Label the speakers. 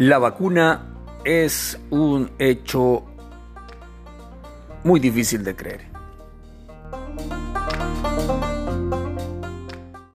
Speaker 1: La vacuna es un hecho muy difícil de creer.